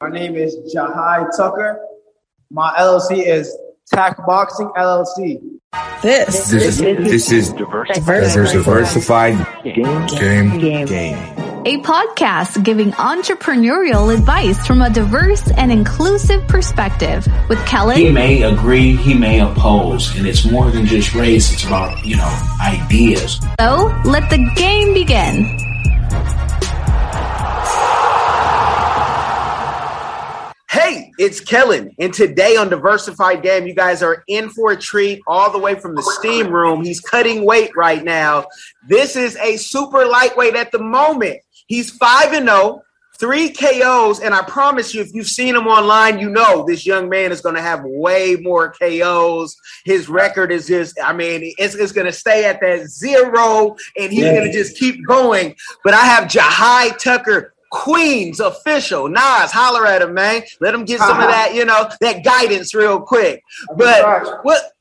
My name is Jahi Tucker. My LLC is Tack Boxing LLC. This, This is this is Diverse- diversified game Game. game. A podcast giving entrepreneurial advice from a diverse and inclusive perspective with Kellen. He may agree, he may oppose, and it's more than just race. It's about you know ideas. so let the game begin. It's Kellen, and today on Diversified Game, you guys are in for a treat all the way from the steam room. He's cutting weight right now. This is a super lightweight at the moment. He's 5 and 0, three KOs, and I promise you, if you've seen him online, you know this young man is going to have way more KOs. His record is just, I mean, it's, it's going to stay at that zero, and he's Yeah. going to just keep going. But I have Jahi Tucker. Queens official Nas, holler at him, man. Let him get some of uh-huh. that, you know, that guidance real quick. But what,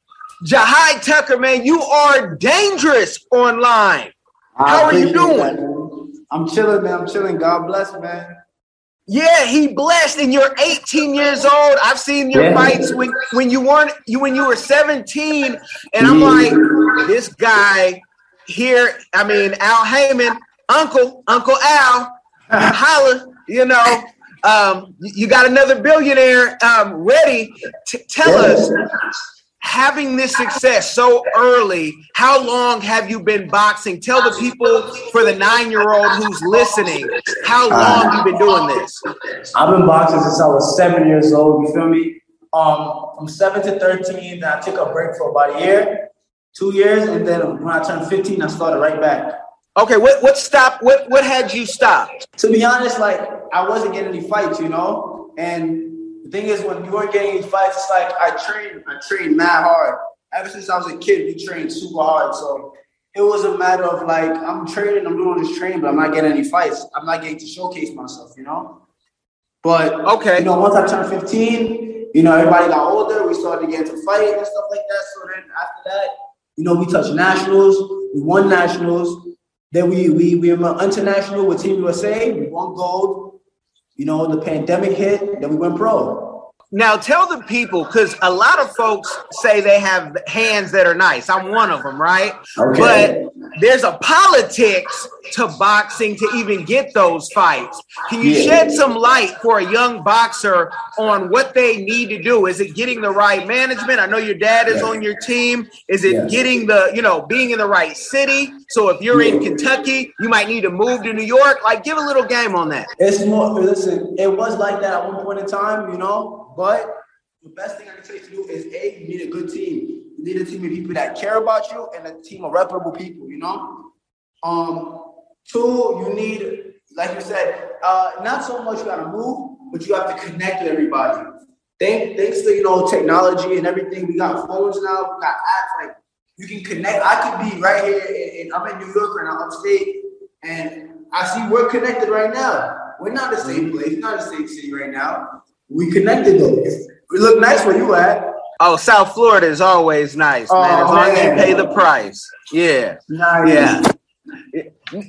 Jahi Tucker, man, you are dangerous online. How are you doing? that. I'm chilling, man. I'm chilling. God bless, man. Yeah, he blessed, and you're 18 years old. I've seen your Yeah. fights when when you weren't you when you were 17, and I'm like, this guy here. I mean, Al Haymon, Uncle Uncle Al, holla, you know. Um, you got another billionaire um, ready. to tell us, having this success so early, how long have you been boxing? Tell the people for the nine-year-old who's listening, how long you been doing this? I've been boxing since I was seven years old. You feel me? Um, from seven to thirteen, then I took a break for about a year, two years, and then when I turned fifteen, I started right back. Okay, what what stopped? What what had you stopped? To be honest, like I wasn't getting any fights, you know. And the thing is, when you weren't getting any fights, it's like I trained, I trained mad hard. Ever since I was a kid, we trained super hard. So it was a matter of like I'm training, I'm doing this training, but I'm not getting any fights. I'm not getting to showcase myself, you know. But Okay. you know, once I turned 15, you know, everybody got older. We started to get into fight and stuff like that. So then after that, you know, we touched nationals. We won nationals. Then we we we went international with Team USA. We won gold. You know, the pandemic hit. Then we went pro. Now tell the people because a lot of folks say they have hands that are nice. I'm one of them, right? Okay. But there's a politics to boxing to even get those fights. Can you Yeah. shed some light for a young boxer on what they need to do? Is it getting the right management? I know your dad is Yeah. on your team. Is it Yeah. getting the, you know, being in the right city? So if you're in Kentucky, you might need to move to New York. Like, give a little game on that. It's more. Listen, it was like that at one point in time, you know. But the best thing I can tell you to do is a you need a good team. You need a team of people that care about you and a team of reputable people. You know. Um. Two, you need, like you said, uh, not so much you gotta move, but you have to connect with everybody. Thank, thanks to you know technology and everything, we got phones now, we got apps. Like you can connect. I could be right here, and I'm in New York right now, upstate, and I see we're connected right now. We're not the same place, not the same city right now. We connected though. We look nice where you at. Oh, South Florida is always nice, man. As Oh, long as you oh, pay the price. Yeah. Nice. Yeah.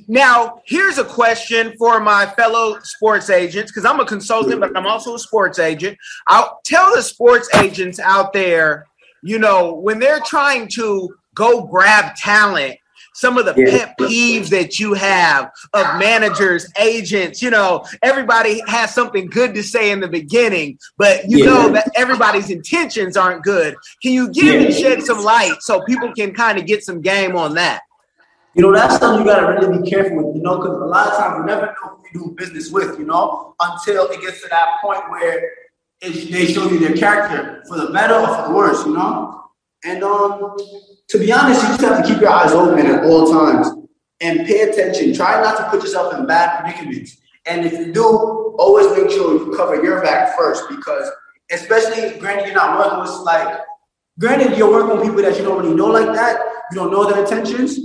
Now, here's a question for my fellow sports agents because I'm a consultant, but I'm also a sports agent. I'll tell the sports agents out there, you know, when they're trying to go grab talent, some of the Yeah. pet peeves that you have of managers, agents, you know, everybody has something good to say in the beginning, but you Yeah. know that everybody's intentions aren't good. Can you give and shed some light so people can kind of get some game on that? You know, that's something you gotta really be careful with, you know, because a lot of times you never know who you do business with, you know, until it gets to that point where it, they show you their character for the better or for the worse, you know. And um, to be honest, you just have to keep your eyes open at all times and pay attention. Try not to put yourself in bad predicaments. And if you do, always make sure you cover your back first, because especially granted you're not working with like, granted you're working with people that you don't really know like that, you don't know their intentions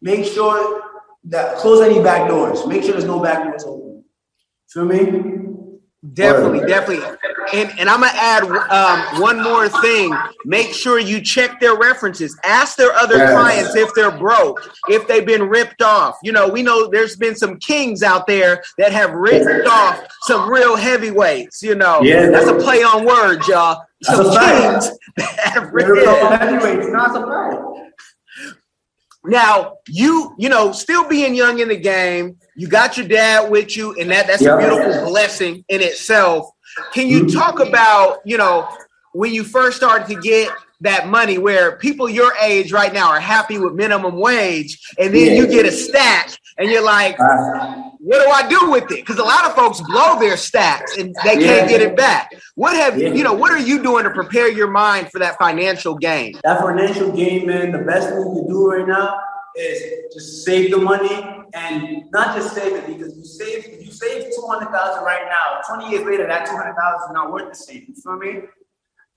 make sure that close any back doors. Make sure there's no back doors open. Feel me? Definitely, definitely. And and I'm gonna add um, one more thing. Make sure you check their references. Ask their other Yes. clients if they're broke, if they've been ripped off. You know, we know there's been some kings out there that have ripped off some real heavyweights. You know, Yeah. that's a play on words, y'all. Some kings that have ripped off. heavyweights, not a fact. Now, you, you know, still being young in the game, you got your dad with you, and that that's Yeah. a beautiful blessing in itself. Can you Mhm. talk about, you know, when you first started to get that money where people your age right now are happy with minimum wage, and then you get a stack and you're like, Uh, what do I do with it? Because a lot of folks blow their stacks and they Yeah. can't get it back. What have Yeah. you know, what are you doing to prepare your mind for that financial gain? that financial gain, man, the best thing can do right now is just save the money and not just save it because you save if you save two hundred thousand right now. Twenty years later, that two hundred thousand is not worth the same. You feel me?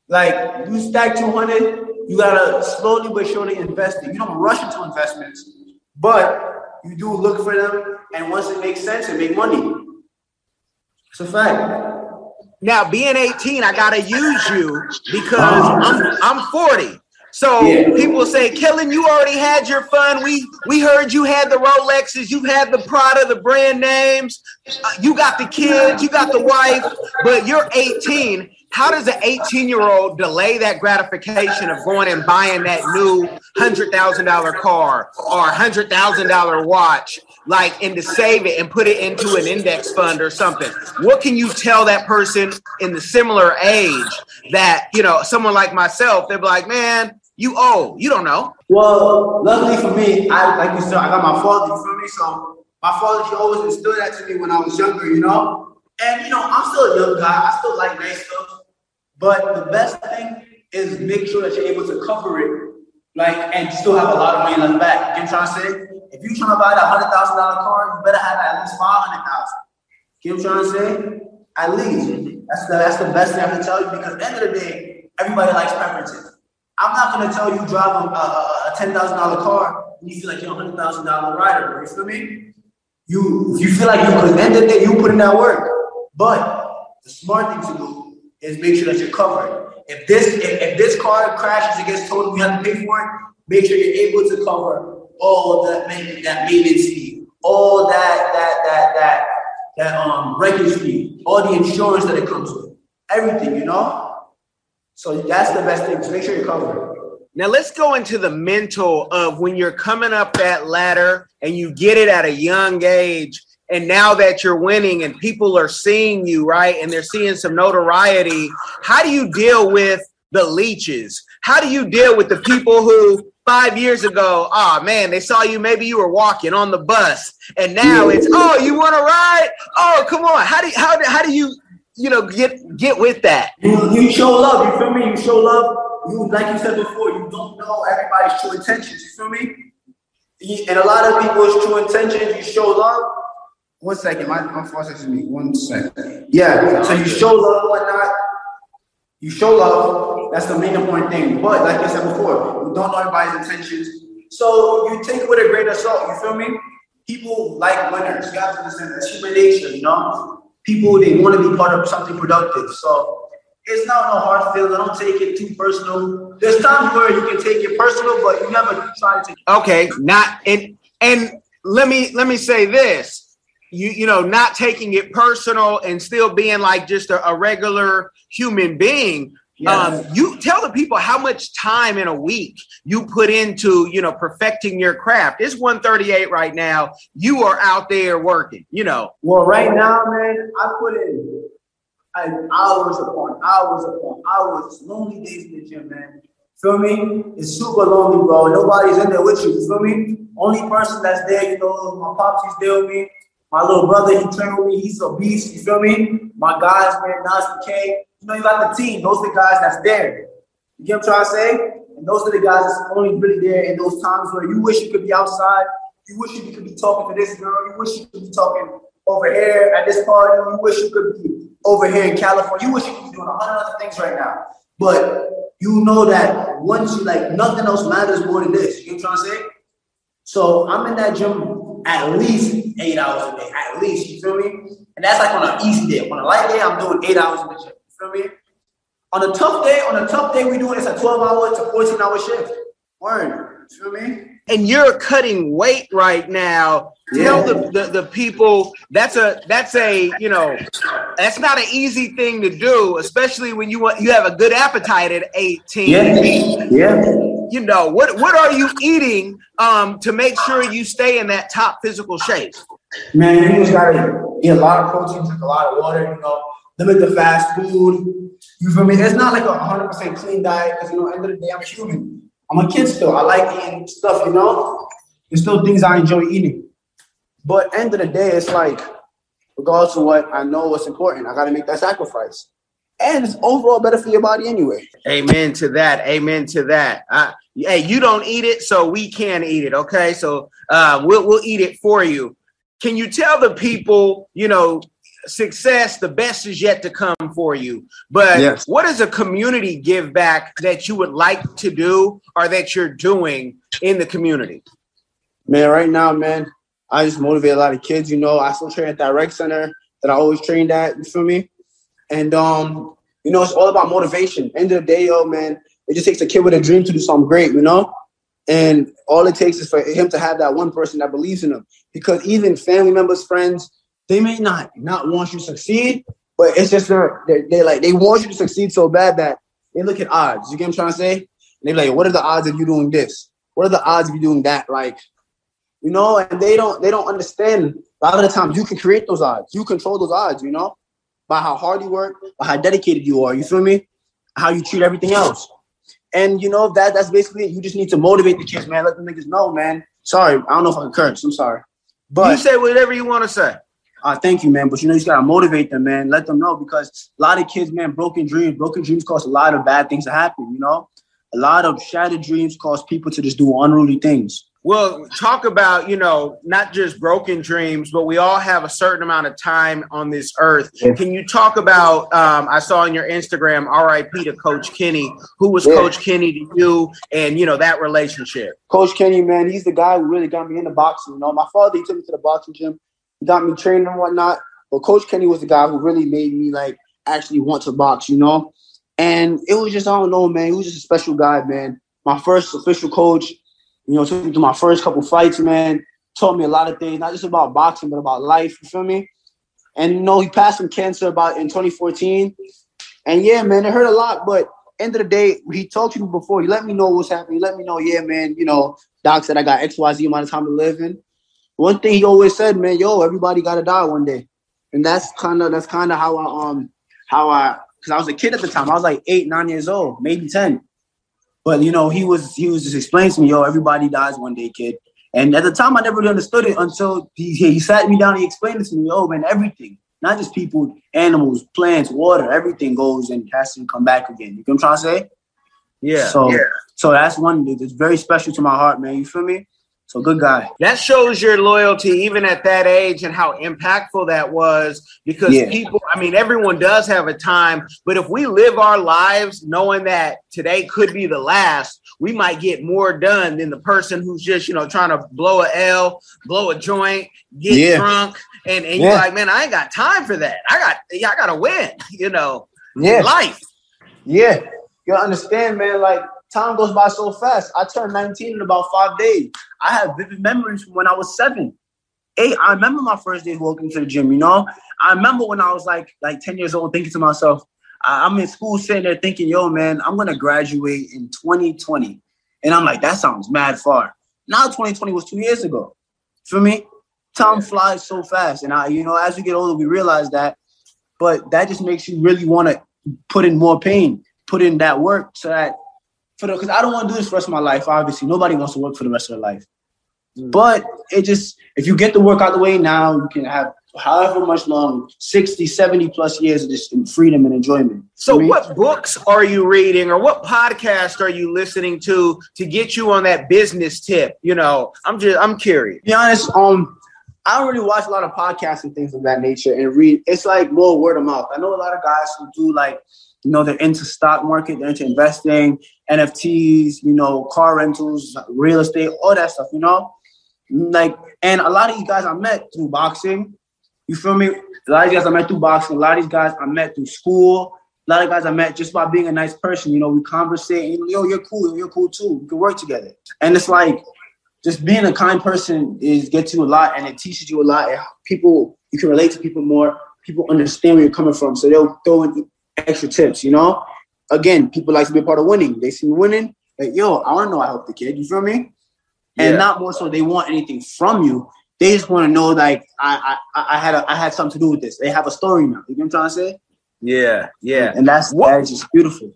Like you stack two hundred, you gotta slowly but surely invest it. You don't rush into investments, but you do look for them, and once it makes sense, it make money. It's a fact. Now, being 18, I gotta use you because I'm I'm 40. So Yeah. people say, Kellen, you already had your fun. We we heard you had the Rolexes, you had the Prada, the brand names, uh, you got the kids, you got the wife, but you're 18. How does an 18 year old delay that gratification of going and buying that new hundred thousand dollar car or hundred thousand dollar watch, like, and to save it and put it into an index fund or something? What can you tell that person in the similar age that you know someone like myself? They're like, man, you old, you don't know. Well, luckily for me, I like you said, I got my father. You feel me? So my father, he always instilled that to me when I was younger. You know, and you know, I'm still a young guy. I still like nice stuff. But the best thing is make sure that you're able to cover it, like, and still have a lot of money left back. You know what I'm trying to say? If you're trying to buy that hundred thousand dollar car, you better have at least five hundred thousand. You know what I'm trying to say? At least. That's the that's the best thing I can tell you because at the end of the day, everybody likes preferences. I'm not gonna tell you drive a, a, a ten thousand dollar car and you feel like you're a hundred thousand dollar rider. You feel me? You you feel like you could end the day, you put in that work. But the smart thing to do is make sure that you're covered. If this if, if this car crashes and gets totaled, you have to pay for it. Make sure you're able to cover all that that maintenance fee, all that that that that that um wreckage fee, all the insurance that it comes with, everything, you know. So that's the best thing. So make sure you're covered. Now let's go into the mental of when you're coming up that ladder and you get it at a young age. And now that you're winning and people are seeing you, right? And they're seeing some notoriety, how do you deal with the leeches? How do you deal with the people who five years ago, oh man, they saw you, maybe you were walking on the bus, and now it's, oh, you want to ride? Oh, come on. How do how do, how do you, you know, get get with that? You, you show love, you feel me? You show love. You like you said before, you don't know everybody's true intentions, you feel me? And a lot of people's true intentions, you show love. One second, my, my phone says me. One second. Yeah, so you show love, whatnot. You show love. That's the main important thing. But like I said before, you don't know everybody's intentions. So you take it with a grain of salt, you feel me? People like winners. You have to understand that's human nature, you know? People they want to be part of something productive. So it's not no hard feeling. Don't take it too personal. There's times where you can take it personal, but you never try to okay not and and let me let me say this you you know not taking it personal and still being like just a, a regular human being um you tell the people how much time in a week you put into you know perfecting your craft it's 138 right now you are out there working you know Well, right now, man, I put in like, hours upon hours upon hours, lonely days in the gym, man. Feel me? It's super lonely, bro. Nobody's in there with you. You feel me? Only person that's there, you know, my pops, he's there with me. My little brother, he trained with me. He's a beast. You feel me? My guys, man, Nas K. You know, you got the team. Those are the guys that's there. You get what I'm trying to say? And those are the guys that's only really there in those times where you wish you could be outside. You wish you could be talking to this girl. You wish you could be talking over here at this party. You wish you could be over here in California. You wish you could be doing a hundred other things right now. But you know that once you like nothing else matters more than this. You know what I'm trying to say? So I'm in that gym at least eight hours a day. At least, you feel me? And that's like on an easy day. On a light day, I'm doing eight hours in the gym. You feel me? On a tough day, on a tough day, we doing it's a 12 hour to 14 hour shift. Word. You feel me? and you're cutting weight right now. Tell the, the, the people that's a that's a you know that's not an easy thing to do, especially when you want you have a good appetite at 18. Yeah. Yeah. You know what what are you eating um to make sure you stay in that top physical shape? Man, you just gotta eat a lot of protein, drink a lot of water, you know, limit the fast food. You feel me? It's not like a 100% clean diet because, you know, end of the day, I'm a human. I'm a kid still. I like eating stuff, you know? There's still things I enjoy eating. But end of the day, it's like, regardless of what, I know what's important. I gotta make that sacrifice. And it's overall better for your body anyway. Amen to that. Amen to that. Uh, hey, you don't eat it, so we can eat it. Okay, so uh, we'll we'll eat it for you. Can you tell the people, you know, success, the best is yet to come for you. But Yes. what is a community give back that you would like to do or that you're doing in the community? Man, right now, man, I just motivate a lot of kids. You know, I still train at that rec center that I always trained at. You feel me? And um, you know, it's all about motivation. End of the day, yo, man, it just takes a kid with a dream to do something great. You know, and all it takes is for him to have that one person that believes in him. Because even family members, friends, they may not not want you to succeed, but it's just they they like they want you to succeed so bad that they look at odds. You get what I'm trying to say? And they like, what are the odds of you doing this? What are the odds of you doing that? Like, you know, and they don't they don't understand. A lot of the times you can create those odds. You control those odds, you know, by how hard you work, by how dedicated you are. You feel me? How you treat everything else. And you know that that's basically it. You just need to motivate the kids, man. Let the niggas know, man. Sorry, I don't know if I can curse. I'm sorry. But you say whatever you want to say. Uh, thank you, man. But you know, you just gotta motivate them, man. Let them know because a lot of kids, man, broken dreams. Broken dreams cause a lot of bad things to happen. You know, a lot of shattered dreams cause people to just do unruly things. Well, talk about, you know, not just broken dreams, but we all have a certain amount of time on this earth. Yeah. Can you talk about, um, I saw on your Instagram, RIP to Coach Kenny. Who was Yeah. Coach Kenny to you and, you know, that relationship? Coach Kenny, man, he's the guy who really got me into boxing. You know, my father he took me to the boxing gym, got me trained and whatnot. But Coach Kenny was the guy who really made me like actually want to box. You know, and it was just I don't know, man. He was just a special guy, man. My first official coach, you know, took me to my first couple fights, man. Taught me a lot of things, not just about boxing, but about life. You feel me? And you know, he passed from cancer about in 2014. And yeah, man, it hurt a lot, but end of the day, he talked to me before. He let me know what's happening. He let me know, yeah, man, you know, Doc said I got XYZ amount of time to live in. One thing he always said, man, yo, everybody gotta die one day. And that's kind of that's kind of how I um how I because I was a kid at the time. I was like eight, nine years old, maybe ten. But you know, he was he was just explaining to me, yo, everybody dies one day, kid. And at the time, I never really understood it until he, he sat me down and he explained it to me. Oh man, everything, not just people, animals, plants, water, everything goes and has to come back again. You know what I'm trying to say? Yeah. So, yeah. so that's one that's very special to my heart, man. You feel me? So good guy. That shows your loyalty even at that age and how impactful that was because Yeah. people, I mean, everyone does have a time, but if we live our lives knowing that today could be the last, we might get more done than the person who's just, you know, trying to blow a L, blow a joint, get Yeah. drunk. And, and Yeah. you're like, man, I ain't got time for that. I got, yeah, I got to win, you know, Yeah. life. Yeah, you understand, man. Like time goes by so fast. I turned 19 in about five days. I have vivid memories from when I was seven, eight. I remember my first day walking to the gym. You know, I remember when I was like like 10 years old, thinking to myself, I- I'm in school sitting there thinking, yo, man, I'm gonna graduate in 2020, and I'm like, that sounds mad far. Now 2020 was two years ago. For me, time flies so fast, and I, you know, as we get older, we realize that. But that just makes you really want to put in more pain, put in that work so that for the because I don't want to do this for the rest of my life. Obviously, nobody wants to work for the rest of their life. But it just if you get the work out the way now, you can have however much long 60, 70 plus years of just freedom and enjoyment. So, I mean, what books are you reading, or what podcast are you listening to to get you on that business tip? You know, I'm just I'm curious. to be honest, um, I don't really watch a lot of podcasts and things of that nature and read. It's like more word of mouth. I know a lot of guys who do like, you know, they're into stock market, they're into investing, NFTs, you know, car rentals, real estate, all that stuff. You know, like, and a lot of these guys I met through boxing. You feel me? A lot of these guys I met through boxing. A lot of these guys I met through school. A lot of guys I met just by being a nice person. You know, we conversate. You know, yo, you're cool. You're cool too. We can work together. And it's like just being a kind person is gets you a lot, and it teaches you a lot. And people you can relate to people more. People understand where you're coming from, so they'll throw in extra tips. You know, again, people like to be a part of winning. They see me winning, like yo, I want to know I helped the kid. You feel me? Yeah. And not more so they want anything from you. They just want to know like I I I had a, I had something to do with this. They have a story now. You know what I'm trying to say? Yeah, yeah. And that's What- that's just beautiful.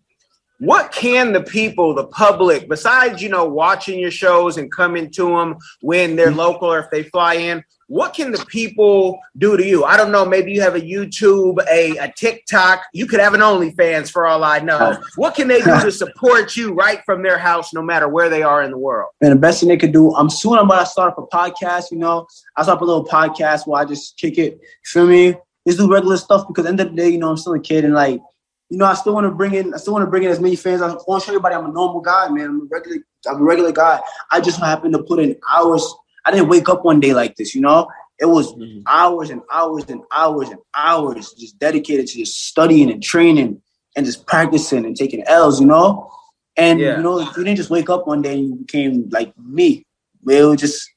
what can the people, the public, besides you know watching your shows and coming to them when they're mm-hmm. local or if they fly in, what can the people do to you? I don't know. Maybe you have a YouTube, a, a TikTok. You could have an OnlyFans for all I know. Oh. What can they do to support you right from their house, no matter where they are in the world? And the best thing they could do, I'm soon I'm about to start up a podcast, you know. I start up a little podcast where I just kick it, you feel me? Just do regular stuff because end of the day, you know, I'm still a kid and like, you know, I still want to bring in, I still want to bring in as many fans. I want to show everybody I'm a normal guy, man. I'm a regular, I'm a regular guy. I just happen to put in hours. I didn't wake up one day like this, you know. It was mm-hmm. hours and hours and hours and hours just dedicated to just studying and training and just practicing and taking L's, you know. And Yeah. you know, you didn't just wake up one day and you became like me. It was just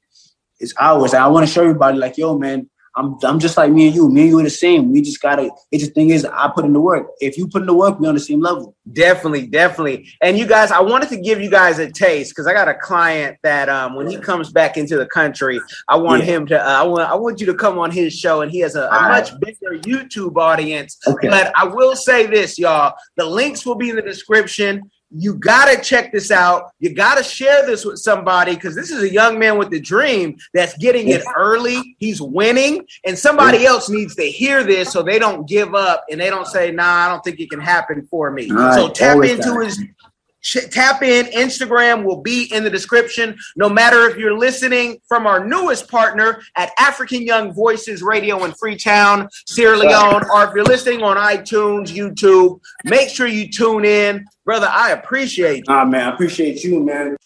it's hours. And I want to show everybody, like, yo, man, I'm I'm just like me and you. Me and you are the same. We just gotta. It's the thing is, I put in the work. If you put in the work, we on the same level. Definitely, definitely. And you guys, I wanted to give you guys a taste because I got a client that um, when he comes back into the country, I want Yeah. him to. Uh, I want. I want you to come on his show, and he has a, a All right. much bigger YouTube audience. Okay. But I will say this, y'all. The links will be in the description. You gotta check this out. You gotta share this with somebody because this is a young man with a dream that's getting it early. He's winning, and somebody else needs to hear this so they don't give up and they don't say, "Nah, I don't think it can happen for me." Right, so tap into that. his tap in. Instagram will be in the description. No matter if you're listening from our newest partner at African Young Voices Radio in Freetown, Sierra Leone, or if you're listening on iTunes, YouTube, make sure you tune in, brother. I appreciate you. Ah, man, I appreciate you, man.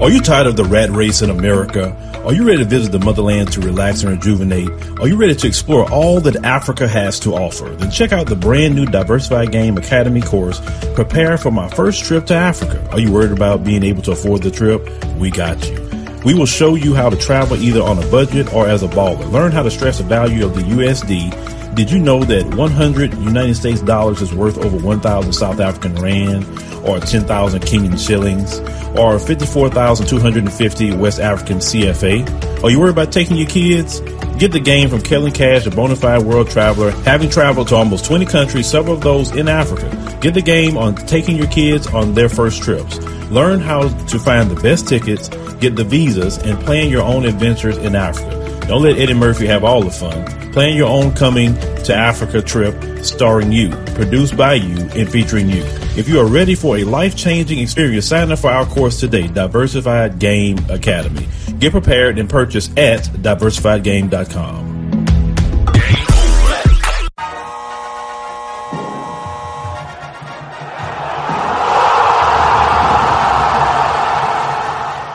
Are you tired of the rat race in America? Are you ready to visit the motherland to relax and rejuvenate? Are you ready to explore all that Africa has to offer? Then check out the brand new Diversified Game Academy course, Prepare for My First Trip to Africa. Are you worried about being able to afford the trip? We got you. We will show you how to travel either on a budget or as a baller. Learn how to stress the value of the USD. Did you know that 100 United States dollars is worth over 1,000 South African rand or 10,000 Kenyan shillings or 54,250 West African CFA? Are you worried about taking your kids? Get the game from Kellen Cash, a bona fide world traveler, having traveled to almost 20 countries, several of those in Africa. Get the game on taking your kids on their first trips. Learn how to find the best tickets, get the visas, and plan your own adventures in Africa. Don't let Eddie Murphy have all the fun. Plan your own coming to Africa trip starring you, produced by you, and featuring you. If you are ready for a life changing experience, sign up for our course today, Diversified Game Academy. Get prepared and purchase at diversifiedgame.com.